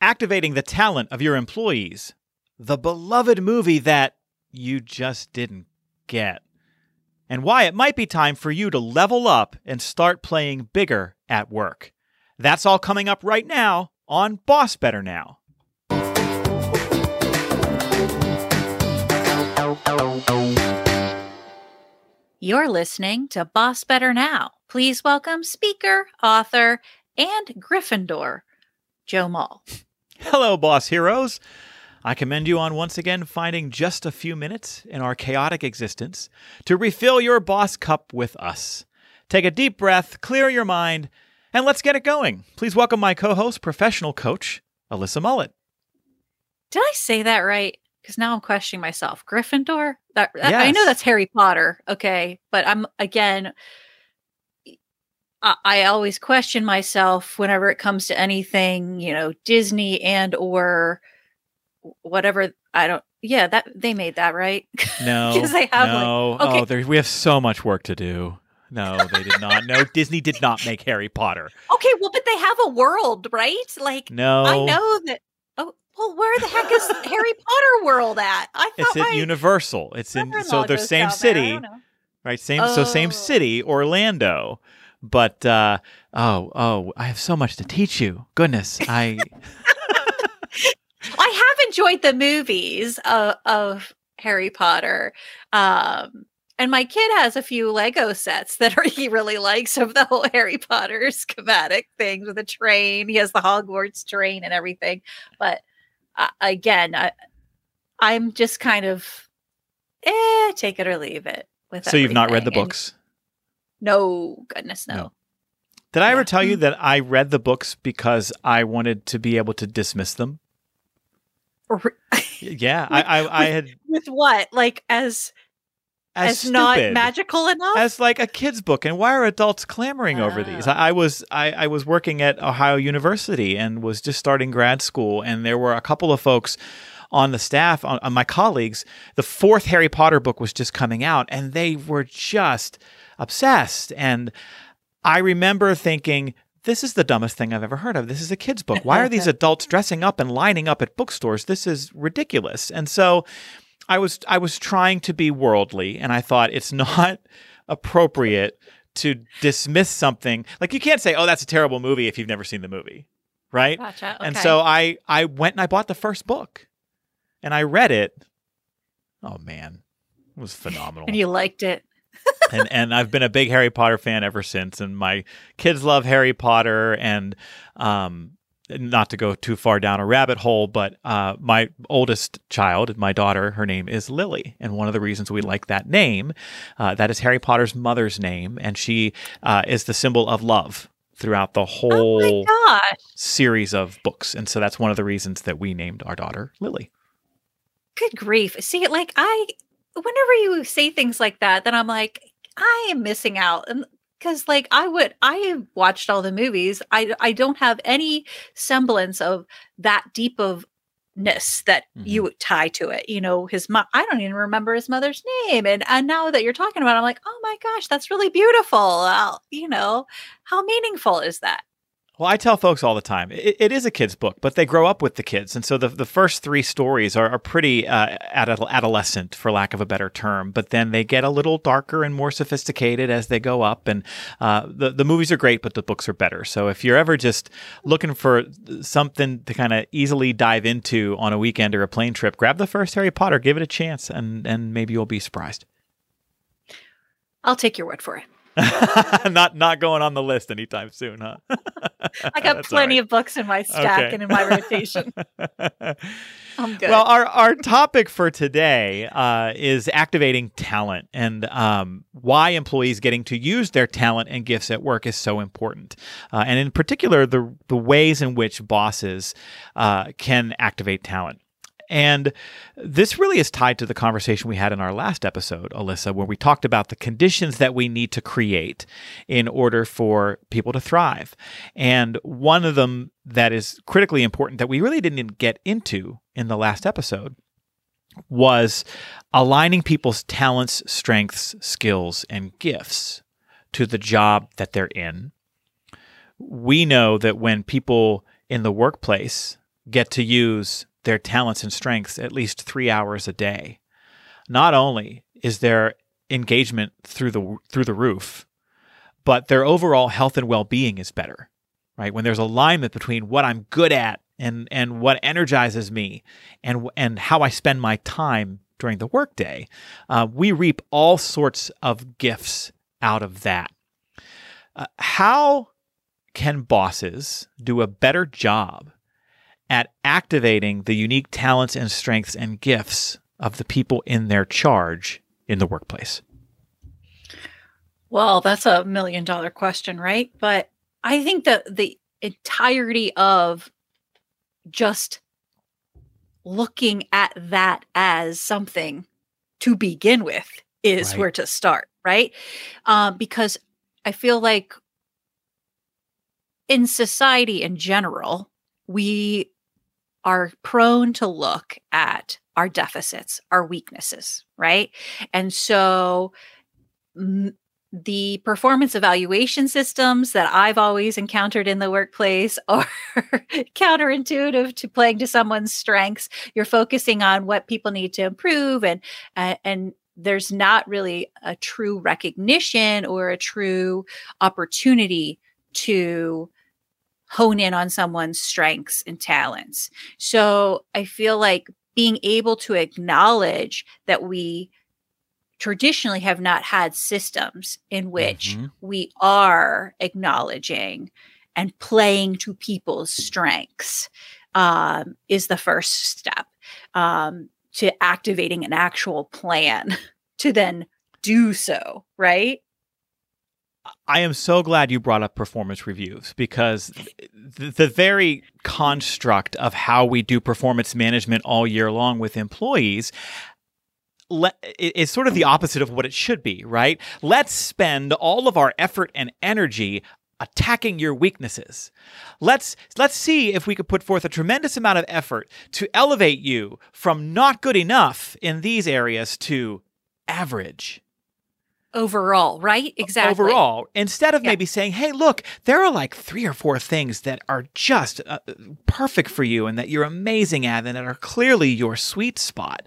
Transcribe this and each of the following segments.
activating the talent of your employees, the beloved movie that you just didn't get, and why it might be time for you to level up and start playing bigger at work. That's all coming up right now on Boss Better Now. You're listening to Boss Better Now. Please welcome speaker, author, and Gryffindor, Joe Mull. Hello, boss heroes. I commend you on once again finding just a few minutes in our chaotic existence to refill your boss cup with us. Take a deep breath, clear your mind, and let's get it going. Please welcome my co host, professional coach, Alyssa Mullet. Did I say that right? Because now I'm questioning myself. Gryffindor? That, I Yes. know that's Harry Potter, okay, but I'm again. I, I always question myself whenever it comes to anything, you know, Disney and or whatever. I don't. Yeah, that they made that right. No. 'Cause they have, like- no. Oh, okay. Oh, there, we have so much work to do. No, they did not. No, Disney did not make Harry Potter. okay, well, but they have a world, right? Like No. I know that. Oh, well, where the heck is Harry Potter world at? I thought It's at Universal. It's in so they're same down there. I city. right? Same, so same Oh. city, Orlando. But uh, oh, oh, I have so much to teach you. Goodness, I I have enjoyed the movies of, of Harry Potter. Um, and my kid has a few Lego sets that are, he really likes of the whole Harry Potter schematic things with the train. He has the Hogwarts train and everything. But uh, again, I, I'm just kind of, eh, take it or leave it. With so you've not read the books. No, goodness, no. No. Did I ever tell you that I read the books because I wanted to be able to dismiss them? Yeah, I, I, I had with what? Like as as, as, not magical enough? as like a kid's book and why are adults clamoring over these Oh. I, I was I, I was working at ohio university and was just starting grad school and there were a couple of folks on the staff on, on my colleagues the fourth harry potter book was just coming out and they were just obsessed and i remember thinking this is the dumbest thing I've ever heard of. This is a kid's book. Why are these adults dressing up and lining up at bookstores? This is ridiculous. And so I was I was trying to be worldly and I thought it's not appropriate to dismiss something. Like you can't say, "Oh, that's a terrible movie" if you've never seen the movie. Right? Gotcha. And so I I went and I bought the first book. And I read it. Oh man. It was phenomenal and you liked it. And and I've been a big Harry Potter fan ever since. And my kids love Harry Potter, and um, not to go too far down a rabbit hole, but uh, my oldest child, my daughter, her name is Lily, and one of the reasons we like that name, uh, that is Harry Potter's mother's name, and she uh, is the symbol of love throughout the Oh whole gosh. series of books, and so that's one of the reasons that we named our daughter Lily. Good grief. See, like I whenever you say things like that, then I'm like, I am missing out. And because like I would I watched all the movies. I I don't have any semblance of that deep of ness that you would tie to it. You know, his mom I don't even remember his mother's name. And and now that you're talking about it, I'm like, oh my gosh, that's really beautiful. Uh, you know, how meaningful is that? Well, I tell folks all the time, it, it is a kid's book, but they grow up with the kids. And so the, the first three stories are, are pretty uh, adolescent, for lack of a better term. But then they get a little darker and more sophisticated as they go up. And uh, the, the movies are great, but the books are better. So if you're ever just looking for something to kind of easily dive into on a weekend or a plane trip, grab the first Harry Potter, give it a chance, and, and maybe you'll be surprised. I'll take your word for it. not not going on the list anytime soon, huh? I got That's plenty right. of books in my stack Okay. and in my rotation. I'm good. Well, our, our topic for today uh, is activating talent and um, why employees getting to use their talent and gifts at work is so important. Uh, and in particular, the, the ways in which bosses uh, can activate talent. And this really is tied to the conversation we had in our last episode, Alyssa, where we talked about the conditions that we need to create in order for people to thrive. And one of them that is critically important that we really didn't get into in the last episode was aligning people's talents, strengths, skills, and gifts to the job that they're in. We know that when people in the workplace get to use their talents and strengths at least three hours a day, not only is their engagement through the through the roof, but their overall health and well-being is better. Right? When there's alignment between what I'm good at and and what energizes me and and how I spend my time during the workday, uh, we reap all sorts of gifts out of that. Uh, how can bosses do a better job at activating the unique talents and strengths and gifts of the people in their charge in the workplace? Well, that's a million dollar question, right? But I think that the entirety of just looking at that as something to begin with is Right. where to start, right? Um, because I feel like in society in general, we are prone to look at our deficits, our weaknesses, right? And so m- the performance evaluation systems that I've always encountered in the workplace are counterintuitive to playing to someone's strengths. You're focusing on what people need to improve and and there's not really a true recognition or a true opportunity to hone in on someone's strengths and talents. So I feel like being able to acknowledge that we traditionally have not had systems in which Mhm. we are acknowledging and playing to people's strengths um, is the first step um, to activating an actual plan to then do so, right? I am so glad you brought up performance reviews because the, the very construct of how we do performance management all year long with employees le- is sort of the opposite of what it should be, right? Let's spend all of our effort and energy attacking your weaknesses. Let's let's see if we could put forth a tremendous amount of effort to elevate you from not good enough in these areas to average Overall, right? Exactly. overall instead of Yeah. maybe saying hey look there are like three or four things that are just uh, perfect for you and that you're amazing at and that are clearly your sweet spot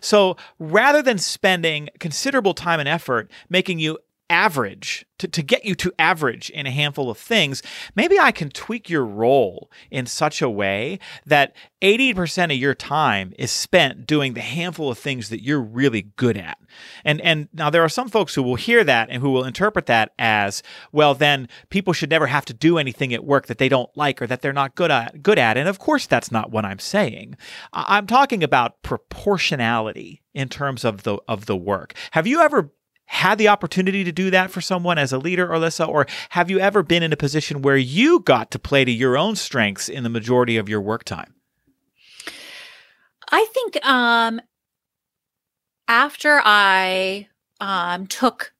so rather than spending considerable time and effort making you average to, to get you to average in a handful of things maybe i can tweak your role in such a way that 80% of your time is spent doing the handful of things that you're really good at. And and now there are some folks who will hear that and who will interpret that as well then people should never have to do anything at work that they don't like or that they're not good at good at. And of course that's not what I'm saying. I'm talking about proportionality in terms of the of the work. Have you ever had the opportunity to do that for someone as a leader, Alyssa, or have you ever been in a position where you got to play to your own strengths in the majority of your work time? I think um after I um took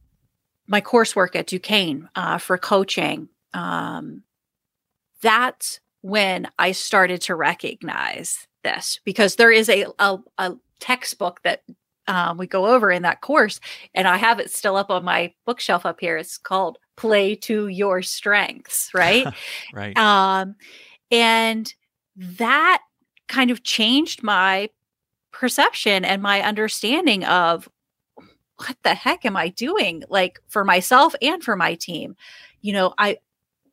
my coursework at Duquesne uh, for coaching, um, that's when I started to recognize this because there is a a, a textbook that um, we go over in that course, and I have it still up on my bookshelf up here. It's called "Play to Your Strengths," right? Right. um, and that kind of changed my perception and my understanding of what the heck am I doing like for myself and for my team. You know, I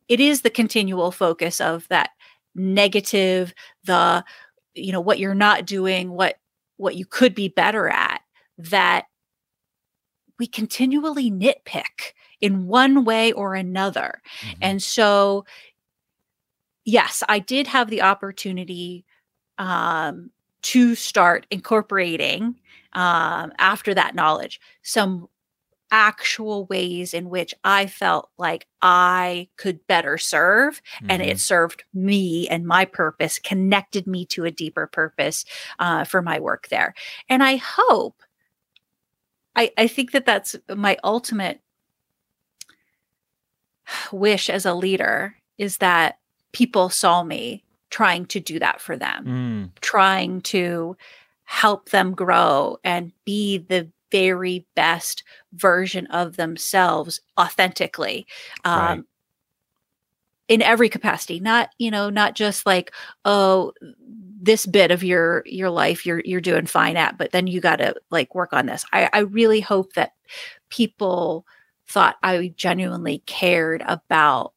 it is the continual focus of that negative, the you know what you're not doing, what what you could be better at that we continually nitpick in one way or another. Mhm. And so, yes, I did have the opportunity um, to start incorporating um, after that knowledge some actual ways in which I felt like I could better serve and Mhm. it served me and my purpose, connected me to a deeper purpose uh, for my work there. And I hope, I, I think that that's my ultimate wish as a leader is that people saw me trying to do that for them, Mm, trying to help them grow and be the very best version of themselves authentically. Um, Right. in every capacity not you know not just like oh this bit of your your life you're you're doing fine at but then you got to like work on this i i really hope that people thought i genuinely cared about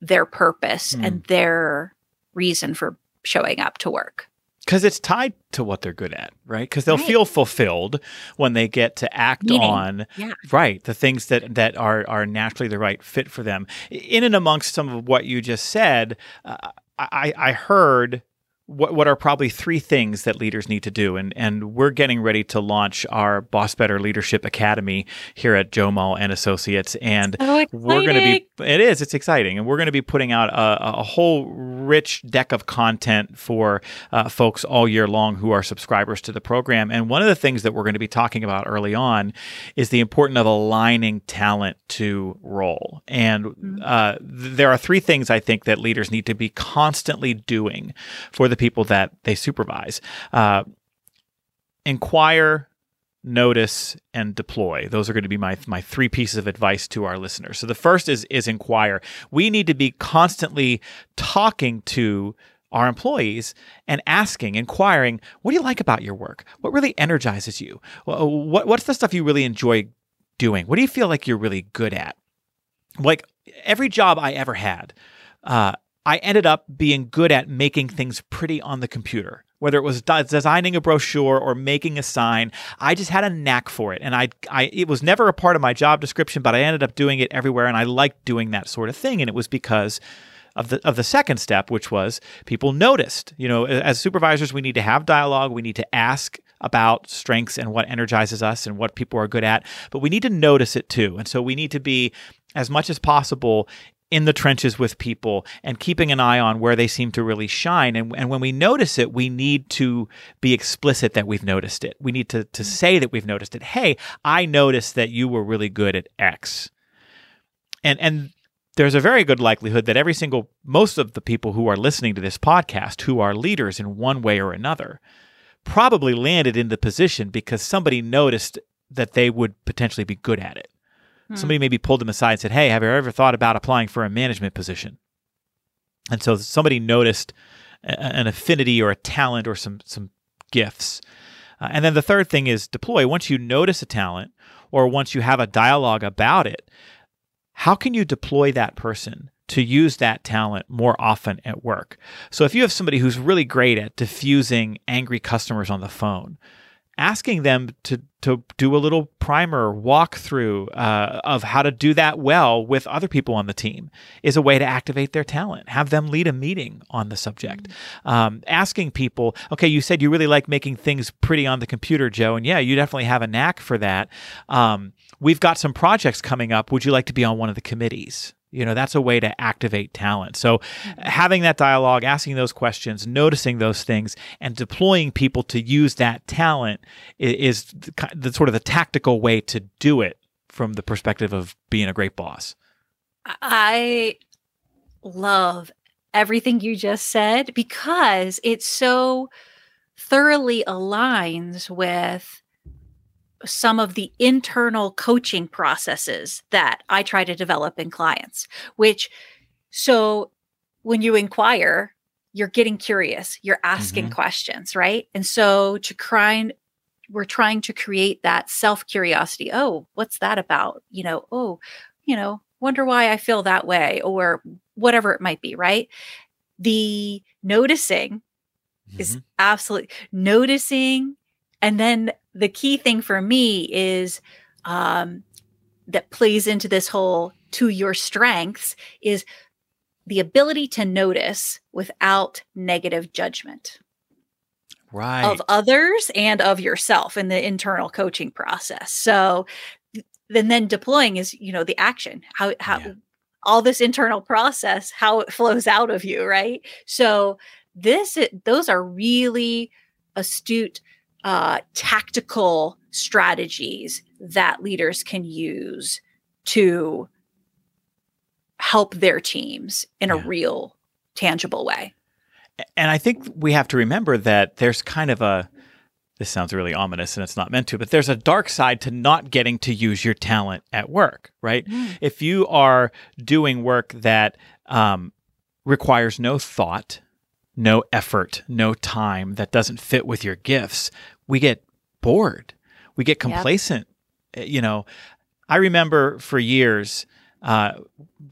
their purpose mm. and their reason for showing up to work because it's tied to what they're good at, right? Because they'll right. feel fulfilled when they get to act Meaning. on yeah. right the things that that are are naturally the right fit for them. In and amongst some of what you just said, uh, I, I heard what what are probably three things that leaders need to do. And and we're getting ready to launch our boss better leadership academy here at joe mull and associates. And we're going to be it is it's exciting. And we're going to be putting out a, a whole rich deck of content for uh, folks all year long who are subscribers to the program. And one of the things that we're going to be talking about early on is the importance of aligning talent to role. And mm-hmm. uh, th- there are three things i think that leaders need to be constantly doing for the the people that they supervise. Uh, inquire, notice, and deploy. Those are going to be my my three pieces of advice to our listeners. So the first is is inquire. We need to be constantly talking to our employees and asking, inquiring, what do you like about your work? What really energizes you? What, what's the stuff you really enjoy doing? What do you feel like you're really good at? Like every job I ever had, uh, I ended up being good at making things pretty on the computer. Whether it was designing a brochure or making a sign, I just had a knack for it, and I, I, it was never a part of my job description, but I ended up doing it everywhere, and I liked doing that sort of thing. And it was because of the of the second step, which was people noticed. You know, as supervisors, we need to have dialogue. We need to ask about strengths and what energizes us and what people are good at, but we need to notice it too. And so we need to be as much as possible in the trenches with people and keeping an eye on where they seem to really shine. And, and when we notice it, we need to be explicit that we've noticed it. We need to, to mm. say that we've noticed it. Hey, I noticed that you were really good at X. And, and there's a very good likelihood that every single, most of the people who are listening to this podcast, who are leaders in one way or another, probably landed in the position because somebody noticed that they would potentially be good at it. Hmm. Somebody maybe pulled them aside and said, Hey, have you ever thought about applying for a management position? And so somebody noticed a, an affinity or a talent or some, some gifts. Uh, and then the third thing is deploy. Once you notice a talent or once you have a dialogue about it, how can you deploy that person to use that talent more often at work? So if you have somebody who's really great at diffusing angry customers on the phone, asking them to to do a little primer walkthrough uh, of how to do that well with other people on the team is a way to activate their talent. Have them lead a meeting on the subject. Mm-hmm. Um, asking people, okay, you said you really like making things pretty on the computer, Joe, and yeah, you definitely have a knack for that. Um, we've got some projects coming up. Would you like to be on one of the committees? You know, that's a way to activate talent. So, mm-hmm. having that dialogue, asking those questions, noticing those things, and deploying people to use that talent is, the, the sort of the tactical way to do it from the perspective of being a great boss. I love everything you just said because it so thoroughly aligns with some of the internal coaching processes that I try to develop in clients, which so when you inquire, you're getting curious, you're asking mm-hmm. questions, right? And so to try we're trying to create that self curiosity. Oh, what's that about? You know, oh, you know, wonder why I feel that way or whatever it might be, right? The noticing mm-hmm. is absolutely noticing and then the key thing for me is um, that plays into this whole to your strengths is the ability to notice without negative judgment. Right. of others and of yourself in the internal coaching process. So then then deploying is you know the action. How how yeah. all this internal process how it flows out of you right? So this those are really astute uh, tactical strategies that leaders can use to help their teams in yeah. a real, tangible way. And I think we have to remember that there's kind of a this sounds really ominous and it's not meant to, but there's a dark side to not getting to use your talent at work, right? Mm. If you are doing work that um, requires no thought, no effort, no time, that doesn't fit with your gifts, we get bored. We get complacent. Uh, You know, I remember for years, uh,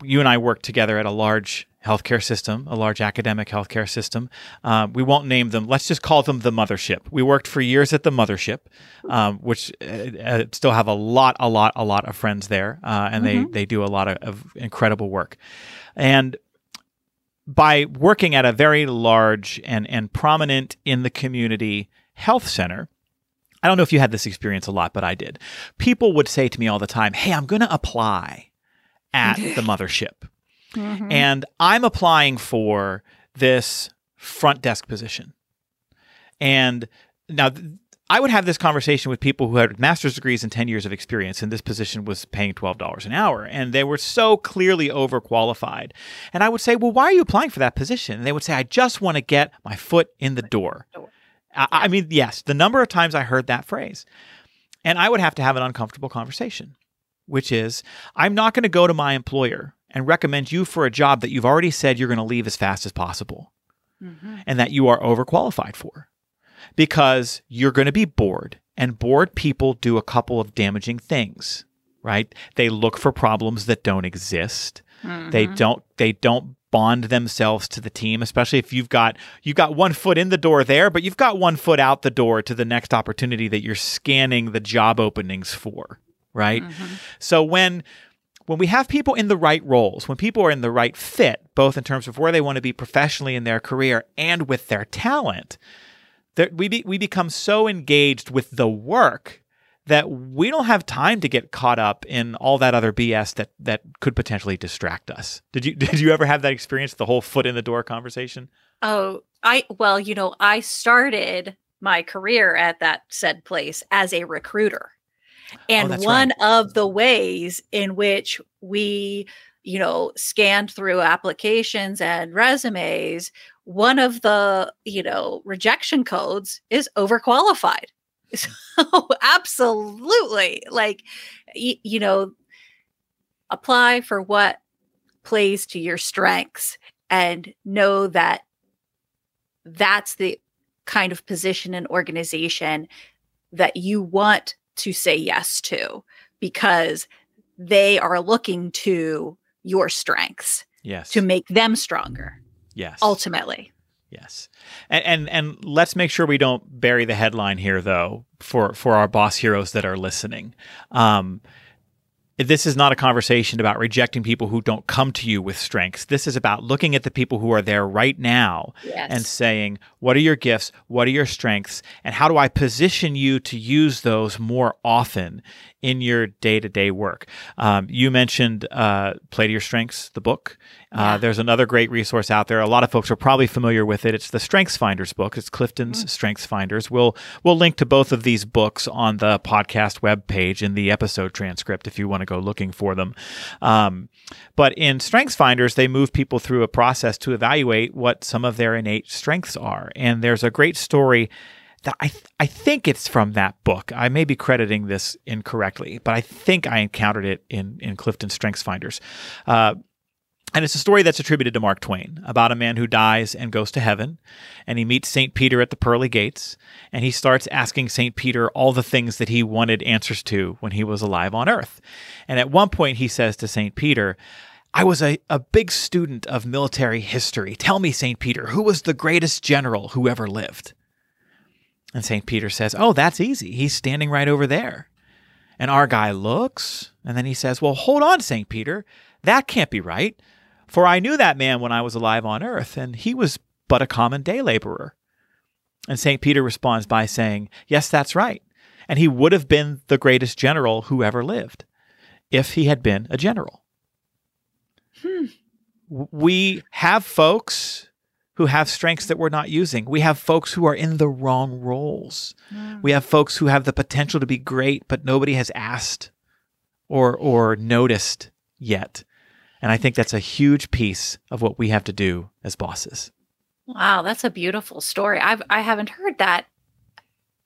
you and I worked together at a large healthcare system, a large academic healthcare system. Uh, we won't name them. Let's just call them the mothership. We worked for years at the mothership, um, which uh, still have a lot, a lot, a lot of friends there, uh, and they they do a lot of, of incredible work. And by working at a very large and and prominent in the community health center. I don't know if you had this experience a lot, but I did. People would say to me all the time, "Hey, I'm going to apply at the mothership." Mhm. and I'm applying for this front desk position. And now I would have this conversation with people who had master's degrees and 10 years of experience, and this position was paying $12 an hour, and they were so clearly overqualified. And I would say, Well, why are you applying for that position? And they would say, I just want to get my foot in the door. Door. I, I mean, yes, the number of times I heard that phrase. And I would have to have an uncomfortable conversation, which is I'm not going to go to my employer and recommend you for a job that you've already said you're going to leave as fast as possible Mhm. and that you are overqualified for because you're going to be bored and bored people do a couple of damaging things right they look for problems that don't exist they Mhm. don't they don't bond themselves to the team especially if you've got you've got one foot in the door there but you've got one foot out the door to the next opportunity that you're scanning the job openings for right Mhm. so when when we have people in the right roles, when people are in the right fit, both in terms of where they want to be professionally in their career and with their talent, that we be, we become so engaged with the work that we don't have time to get caught up in all that other BS that that could potentially distract us. Did you did you ever have that experience? The whole foot in the door conversation. Oh, I well, you know, I started my career at that said place as a recruiter. Oh, and Oh, one of the ways in which we, you know, scanned through applications and resumes, one of the, you know, rejection codes is overqualified. So absolutely. Like y- you know, apply for what plays to your strengths and know that that's the kind of position and organization that you want to say yes to because they are looking to your strengths Yes. to make them stronger yes. ultimately. Yes, and, and and let's make sure we don't bury the headline here, though, for for our boss heroes that are listening. Um, this is not a conversation about rejecting people who don't come to you with strengths. This is about looking at the people who are there right now Yes. and saying, what are your gifts? What are your strengths? And how do I position you to use those more often in your day to day work? Um, you mentioned uh, Play to Your Strengths, the book. Uh, Yeah. there's another great resource out there. A lot of folks are probably familiar with it. It's the Strengths Finders book. It's Clifton's Strengths Finders. We'll we'll link to both of these books on the podcast webpage in the episode transcript if you want to go looking for them. Um, but in Strengths Finders, they move people through a process to evaluate what some of their innate strengths are. And there's a great story I th- I think it's from that book. I may be crediting this incorrectly, but I think I encountered it in in Clifton Strengths Finders. Uh, and it's a story that's attributed to Mark Twain about a man who dies and goes to heaven. And he meets St. Peter at the pearly gates. And he starts asking St. Peter all the things that he wanted answers to when he was alive on earth. And at one point, he says to St. Peter, I was a, a big student of military history. Tell me, St. Peter, who was the greatest general who ever lived? And St. Peter says, Oh, that's easy. He's standing right over there. And our guy looks, and then he says, Well, hold on, St. Peter. That can't be right. For I knew that man when I was alive on earth, and he was but a common day laborer. And St. Peter responds by saying, Yes, that's right. And he would have been the greatest general who ever lived if he had been a general. Hmm. We have folks who have strengths that we're not using. We have folks who are in the wrong roles. Mm. We have folks who have the potential to be great, but nobody has asked or or noticed yet. And I think that's a huge piece of what we have to do as bosses. Wow, that's a beautiful story. I've I haven't heard that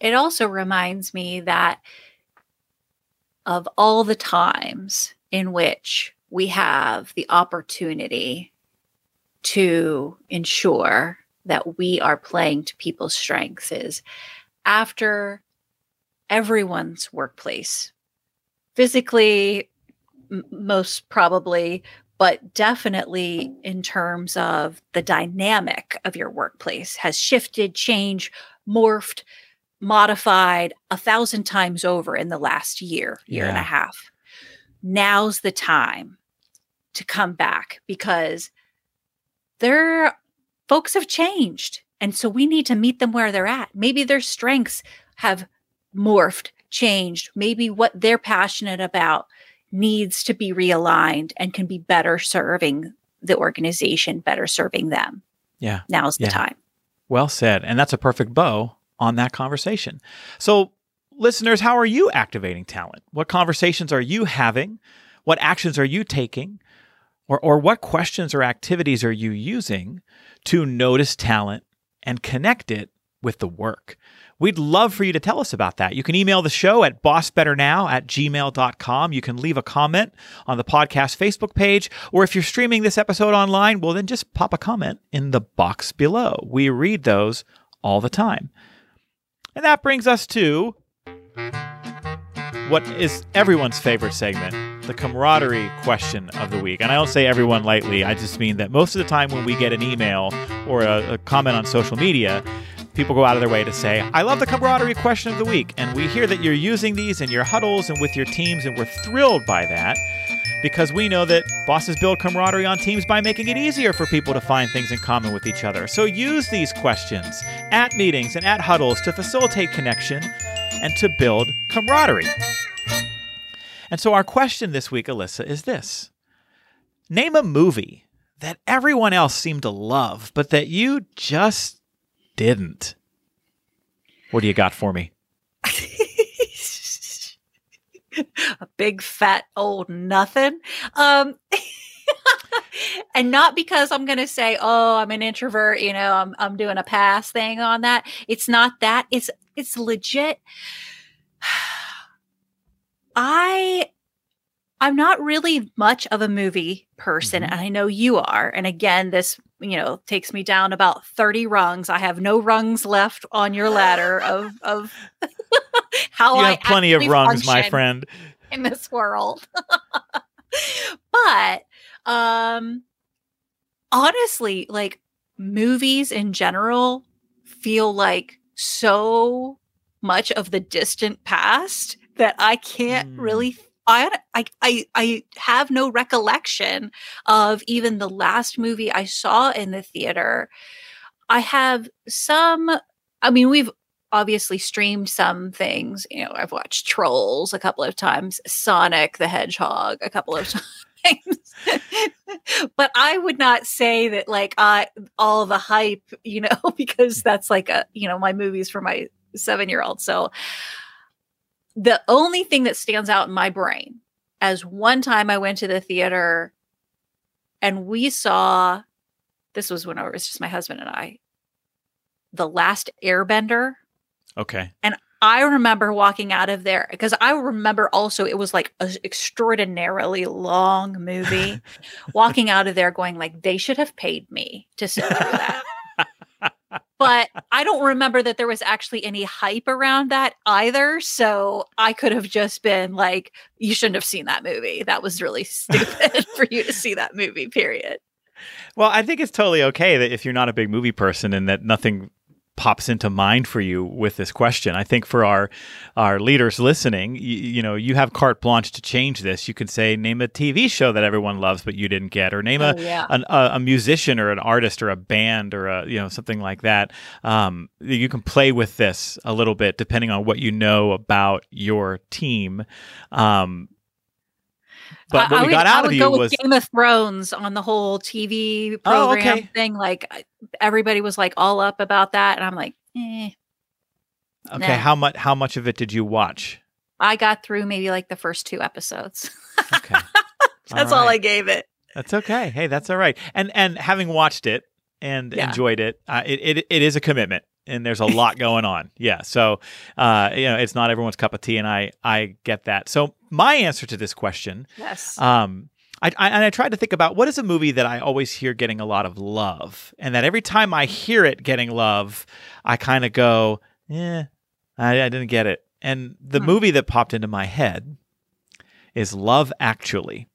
it also reminds me that of all the times in which we have the opportunity to ensure that we are playing to people's strengths is after everyone's workplace physically m- most probably but definitely in terms of the dynamic of your workplace has shifted changed morphed modified a thousand times over in the last year year and a half. Now's the time to come back because their folks have changed and so we need to meet them where they're at maybe their strengths have morphed changed maybe what they're passionate about needs to be realigned and can be better serving the organization better serving them Yeah. now's the Yeah. time Well said. And that's a perfect bow on that conversation. So, listeners, how are you activating talent? What conversations are you having? What actions are you taking? Or, or what questions or activities are you using to notice talent and connect it with the work? We'd love for you to tell us about that. You can email the show at bossbetternow at gmail.com. You can leave a comment on the podcast Facebook page, or if you're streaming this episode online, well, then just pop a comment in the box below. We read those all the time. And that brings us to what is everyone's favorite segment, the camaraderie question of the week. And I don't say everyone lightly, I just mean that most of the time when we get an email or a, a comment on social media, people go out of their way to say, I love the camaraderie question of the week. And we hear that you're using these in your huddles and with your teams, and we're thrilled by that because we know that bosses build camaraderie on teams by making it easier for people to find things in common with each other. So use these questions at meetings and at huddles to facilitate connection and to build camaraderie. And so our question this week, Alyssa, is this Name a movie that everyone else seemed to love, but that you just didn't. What do you got for me? a big fat old nothing um and not because i'm going to say oh i'm an introvert you know I'm I'm doing a pass thing on that it's not that it's it's legit i i'm not really much of a movie person Mhm. and i know you are and again this you know takes me down about 30 rungs i have no rungs left on your ladder of of how you I have plenty of rungs, my friend. in this world. but um honestly, like movies in general feel like so much of the distant past that I can't Mm. really I, I I I have no recollection of even the last movie I saw in the theater. I have some I mean we've obviously streamed some things. You know, I've watched Trolls a couple of times, Sonic the Hedgehog a couple of times. but I would not say that like I all the hype, you know, because that's like a, you know, my movies for my 7-year-old. So the only thing that stands out in my brain as one time I went to the theater and we saw this was when it was just my husband and I the last airbender Okay. I remember walking out of there because I remember also it was like an extraordinarily long movie. walking out of there going like they should have paid me to sit through that. but I don't remember that there was actually any hype around that either. So I could have just been like, you shouldn't have seen that movie. That was really stupid for you to see that movie, period. Well, I think it's totally okay that if you're not a big movie person and that nothing pops into mind for you with this question. I think for our our leaders listening, you, you know, you have carte blanche to change this. You can say name a TV show that everyone loves but you didn't get, or name a Oh, yeah. an, a, a musician or an artist or a band or a you know something like that. Um, you can play with this a little bit depending on what you know about your team. Um, but what I we would- got out of you go with was Game of Thrones on the whole TV Oh, program okay. thing. Like everybody was like all up about that, and I'm like, eh. okay. nah. How much how much of it did you watch? I got through maybe like the first two episodes. Okay. That's All all, right. I gave it. That's okay. Hey, that's all right. And and having watched it, and Yeah. enjoyed it. Uh, it, it it is a commitment, and there's a lot going on. Yeah, so uh, you know, it's not everyone's cup of tea, and I I get that. So my answer to this question, Yes. um, I, I and I tried to think about what is a movie that I always hear getting a lot of love, and that every time I hear it getting love, I kind of go, yeah, I, I didn't get it. And the Hmm. movie that popped into my head is Love Actually.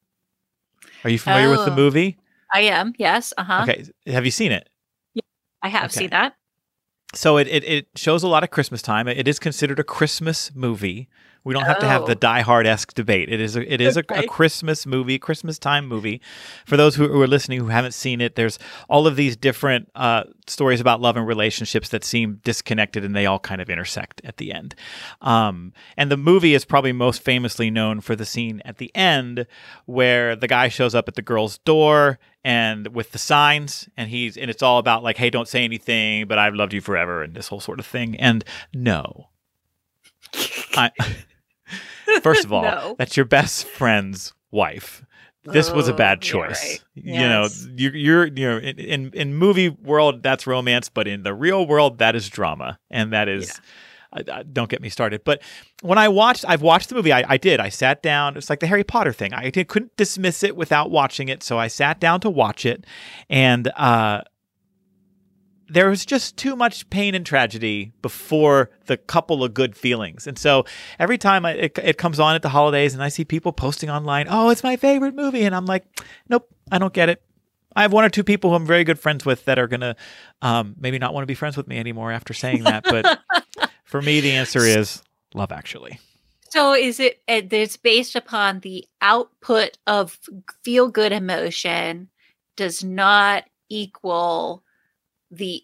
Are you familiar with the Oh. movie? I am. Yes. Uh huh. Okay, have you seen it? Yeah, I have Okay. seen that. So it, it it shows a lot of Christmas time. It is considered a Christmas movie. We don't have to have the Oh. Die Hard esque debate. It is a, it is a, a Christmas movie, Christmas time movie. For those who, who are listening who haven't seen it, there's all of these different uh, stories about love and relationships that seem disconnected, and they all kind of intersect at the end. Um, and the movie is probably most famously known for the scene at the end where the guy shows up at the girl's door and with the signs and he's and it's all about like hey don't say anything but i've loved you forever and this whole sort of thing and no I, first of all No. that's your best friend's wife this was a Oh, bad choice right. you know you're, you're you know in, in in movie world that's romance but in the real world that is drama and that is I, I- don't get me started. But when I watched, I've watched the movie. I, I did. I sat down. It's like the Harry Potter thing. I did, couldn't dismiss it without watching it, so I sat down to watch it, and uh, there was just too much pain and tragedy before the couple of good feelings. And so every time I, it, it comes on at the holidays, and I see people posting online, "Oh, it's my favorite movie," and I'm like, "Nope, I don't get it." I have one or two people who I'm very good friends with that are gonna um, maybe not want to be friends with me anymore after saying that, but. For me, the answer is Love Actually. So is it? it- It's based upon the output of feel good emotion does not equal the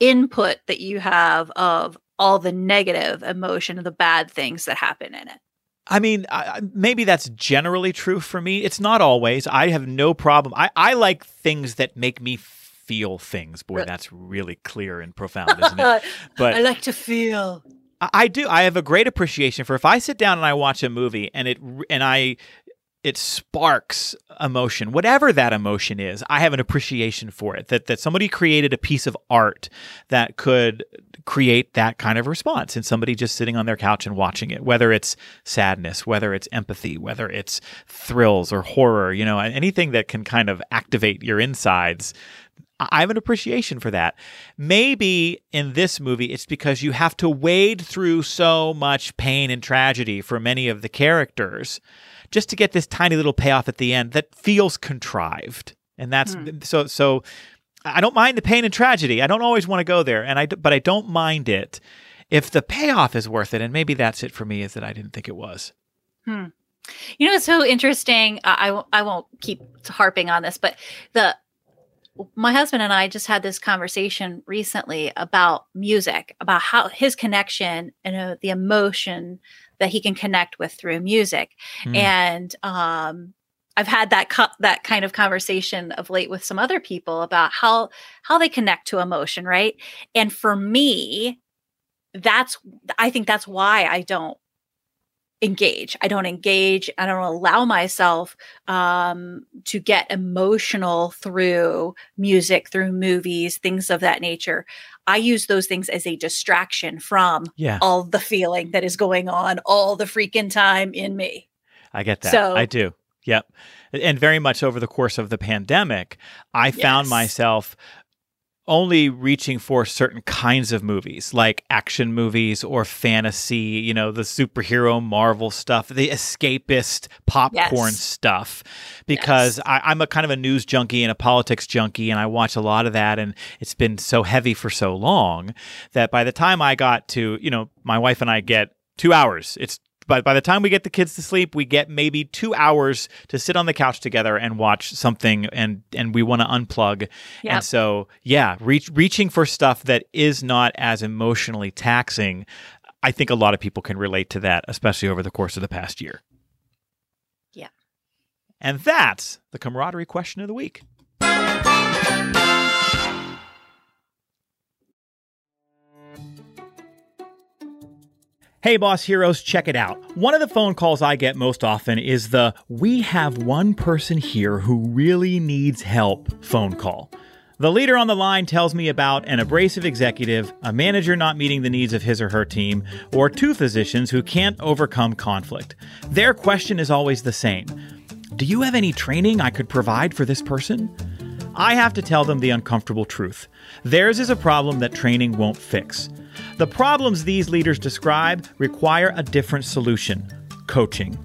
input that you have of all the negative emotion and the bad things that happen in it. I mean, I, maybe that's generally true for me. It's not always. I have no problem. I, I like things that make me feel things. Boy, that's really clear and profound, isn't it? But I like to feel. I, I do. I have a great appreciation for if I sit down and I watch a movie and it and I it sparks emotion, whatever that emotion is. I have an appreciation for it. That that somebody created a piece of art that could create that kind of response in somebody just sitting on their couch and watching it. Whether it's sadness, whether it's empathy, whether it's thrills or horror, you know, anything that can kind of activate your insides. I have an appreciation for that. Maybe in this movie, it's because you have to wade through so much pain and tragedy for many of the characters just to get this tiny little payoff at the end that feels contrived. And that's so, so I don't mind the pain and tragedy. I don't always want to go there. And I but I don't mind it if the payoff is worth it. And maybe that's it for me is that I didn't think it was. You know, it's so interesting. I, I, won't- I won't keep harping on this, but the my husband and I just had this conversation recently about music, about how his connection and uh, the emotion that he can connect with through music. Hmm. And um, I've had that co- that kind of conversation of late with some other people about how how they connect to emotion, right? And for me, that's I think that's why I don't engage. I don't engage. I don't allow myself um, to get emotional through music, through movies, things of that nature. I use those things as a distraction from Yeah, all the feeling that is going on all the freaking time in me. I get that. So- I do. Yep. And very much over the course of the pandemic, I found myself only reaching for certain kinds of movies, like action movies or fantasy, you know, the superhero Marvel stuff, the escapist popcorn Yes. stuff, because Yes. I, I'm a kind of a news junkie and a politics junkie, and I watch a lot of that, and it's been so heavy for so long that by the time I got to, you know, my wife and I get two hours. It's but by the time we get the kids to sleep, we get maybe two hours to sit on the couch together and watch something, and and we want to unplug. Yep. And so, yeah, reach, reaching for stuff that is not as emotionally taxing. I think a lot of people can relate to that, especially over the course of the past year. Yeah. And that's the camaraderie question of the week. Hey, boss heroes, check it out. One of the phone calls I get most often is the We have one person here who really needs help phone call. The leader on the line tells me about an abrasive executive, a manager not meeting the needs of his or her team, or two physicians who can't overcome conflict. Their question is always the same Do you have any training I could provide for this person? I have to tell them the uncomfortable truth. Theirs is a problem that training won't fix. The problems these leaders describe require a different solution coaching.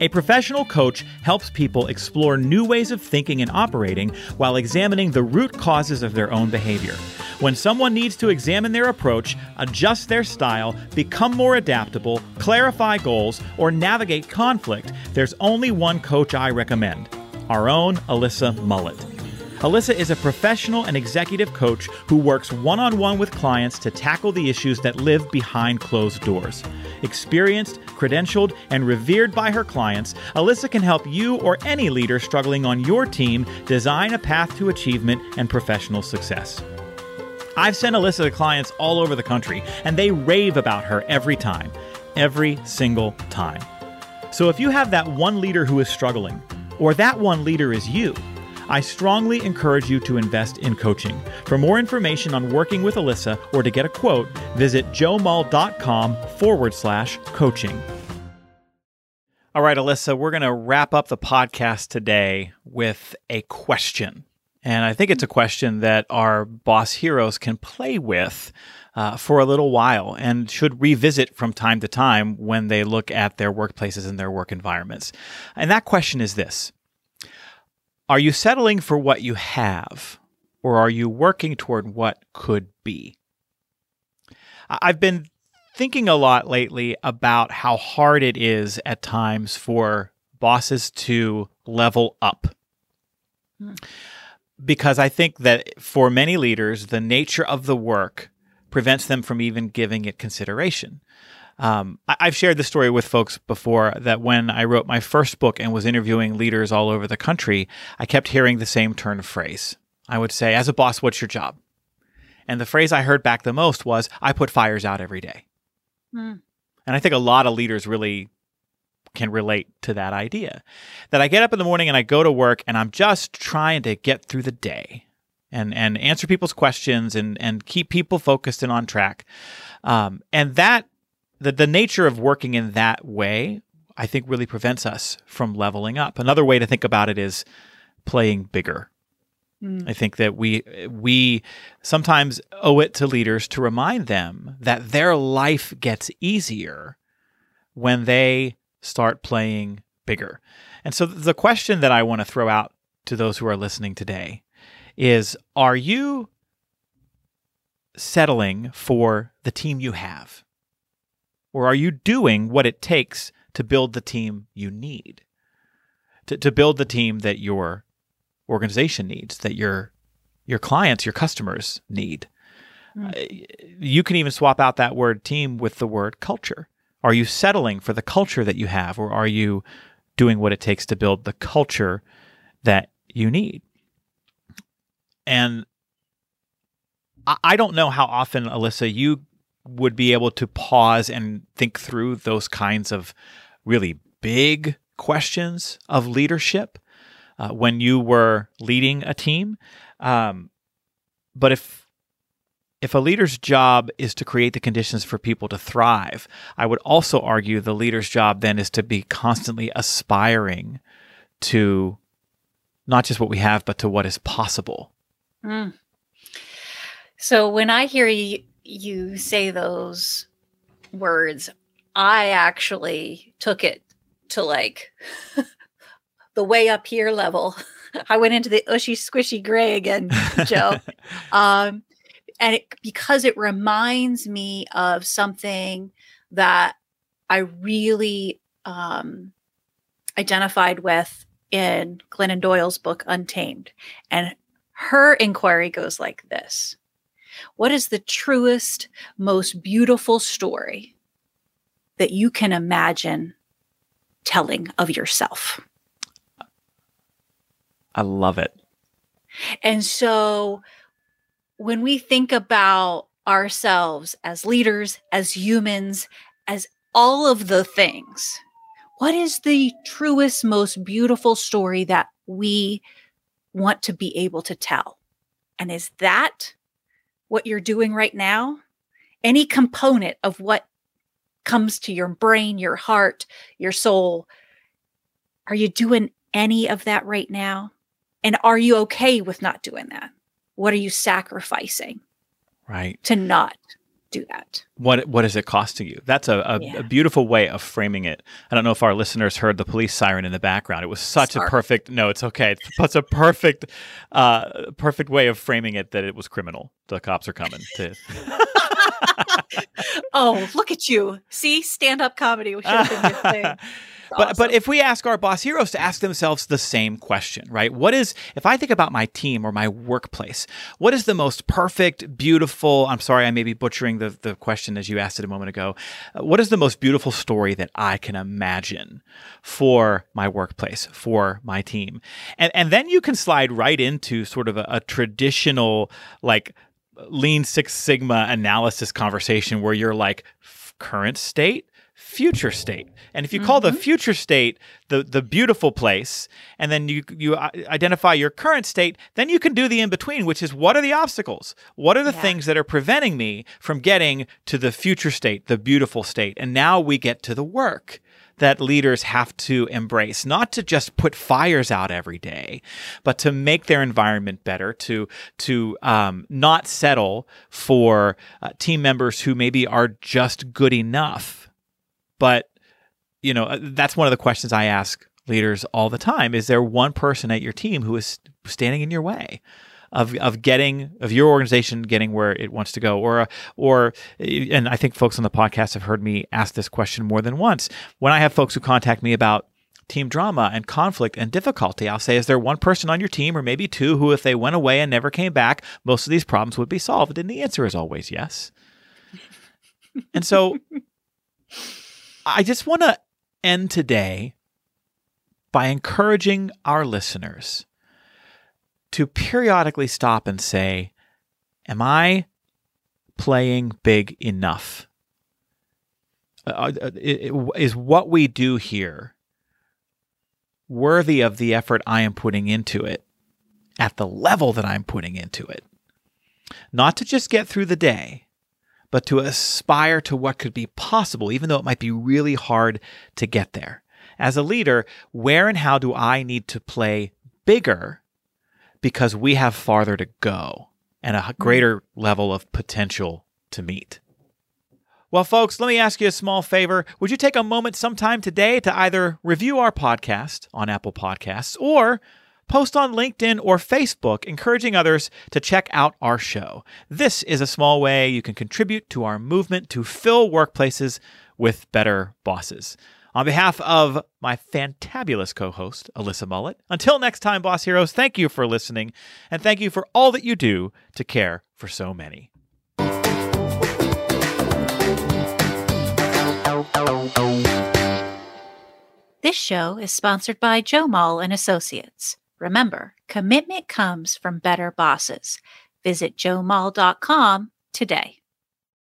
A professional coach helps people explore new ways of thinking and operating while examining the root causes of their own behavior. When someone needs to examine their approach, adjust their style, become more adaptable, clarify goals, or navigate conflict, there's only one coach I recommend our own Alyssa Mullet. Alyssa is a professional and executive coach who works one on one with clients to tackle the issues that live behind closed doors. Experienced, credentialed, and revered by her clients, Alyssa can help you or any leader struggling on your team design a path to achievement and professional success. I've sent Alyssa to clients all over the country, and they rave about her every time. Every single time. So if you have that one leader who is struggling, or that one leader is you, I strongly encourage you to invest in coaching. For more information on working with Alyssa or to get a quote, visit joemull.com forward slash coaching. All right, Alyssa, we're going to wrap up the podcast today with a question. And I think it's a question that our boss heroes can play with uh, for a little while and should revisit from time to time when they look at their workplaces and their work environments. And that question is this are you settling for what you have, or are you working toward what could be? I've been thinking a lot lately about how hard it is at times for bosses to level up. Hmm. Because I think that for many leaders, the nature of the work prevents them from even giving it consideration. Um, I, have shared this story with folks before that when I wrote my first book and was interviewing leaders all over the country, I kept hearing the same turn of phrase. I would say, as a boss, what's your job? And the phrase I heard back the most was, I put fires out every day. Mm. And I think a lot of leaders really can relate to that idea. That I get up in the morning and I go to work and I'm just trying to get through the day and, and answer people's questions and, and keep people focused and on track. Um, and that the, the nature of working in that way, I think, really prevents us from leveling up. Another way to think about it is playing bigger. Mm. I think that we we sometimes owe it to leaders to remind them that their life gets easier when they start playing bigger. And so the question that I want to throw out to those who are listening today is are you settling for the team you have? Or are you doing what it takes to build the team you need? To, to build the team that your organization needs, that your your clients, your customers need. Mm. Uh, you can even swap out that word team with the word culture. Are you settling for the culture that you have, or are you doing what it takes to build the culture that you need? And I don't know how often, Alyssa, you would be able to pause and think through those kinds of really big questions of leadership uh, when you were leading a team. Um, but if if a leader's job is to create the conditions for people to thrive, I would also argue the leader's job then is to be constantly aspiring to not just what we have, but to what is possible. Mm. So when I hear you, you say those words, I actually took it to like the way up here level. I went into the ushy squishy gray again, Joe. um, and it, because it reminds me of something that I really um, identified with in Glennon Doyle's book Untamed. And her inquiry goes like this what is the truest, most beautiful story that you can imagine telling of yourself? I love it. And so when we think about ourselves as leaders, as humans, as all of the things, what is the truest, most beautiful story that we want to be able to tell? And is that what you're doing right now? Any component of what comes to your brain, your heart, your soul, are you doing any of that right now? And are you okay with not doing that? What are you sacrificing? Right. To not do that. What what is it costing you? That's a, a, yeah. a, beautiful way of framing it. I don't know if our listeners heard the police siren in the background. It was such Sorry. a perfect. No, it's okay. It's, a perfect, uh, perfect way of framing it that it was criminal. The cops are coming to. oh, look at you! See, stand up comedy should have been your thing. But awesome. but if we ask our boss heroes to ask themselves the same question, right? What is if I think about my team or my workplace, what is the most perfect, beautiful, I'm sorry I may be butchering the, the question as you asked it a moment ago. Uh, what is the most beautiful story that I can imagine for my workplace, for my team? And and then you can slide right into sort of a, a traditional like lean six sigma analysis conversation where you're like current state future state. And if you mm-hmm. call the mm-hmm. future state the the beautiful place, and then you you identify your current state, then you can do the in between, which is what are the obstacles? What are the yeah. things that are preventing me from getting to the future state, the beautiful state? And now we get to the work that leaders have to embrace, not to just put fires out every day, but to make their environment better, to to um, not settle for uh, team members who maybe are just good enough but you know, uh, that's one of the questions I ask leaders all the time. Is there one person at your team who is standing in your way? Of, of getting of your organization getting where it wants to go or or and I think folks on the podcast have heard me ask this question more than once when I have folks who contact me about team drama and conflict and difficulty I'll say is there one person on your team or maybe two who if they went away and never came back most of these problems would be solved and the answer is always yes and so I just want to end today by encouraging our listeners to periodically stop and say, Am I playing big enough? Uh, uh is what we do here worthy of the effort I am putting into it at the level that I'm putting into it? Not to just get through the day, but to aspire to what could be possible, even though it might be really hard to get there. As a leader, where and how do I need to play bigger because we have farther to go and a greater level of potential to meet? Well, folks, let me ask you a small favor. Would you take a moment sometime today to either review our podcast on Apple Podcasts or post on LinkedIn or Facebook encouraging others to check out our show. This is a small way you can contribute to our movement to fill workplaces with better bosses. On behalf of my fantabulous co host, Alyssa Mullet, until next time, Boss Heroes, thank you for listening and thank you for all that you do to care for so many. This show is sponsored by Joe Mull and Associates. Remember, commitment comes from better bosses. Visit joemull.com today.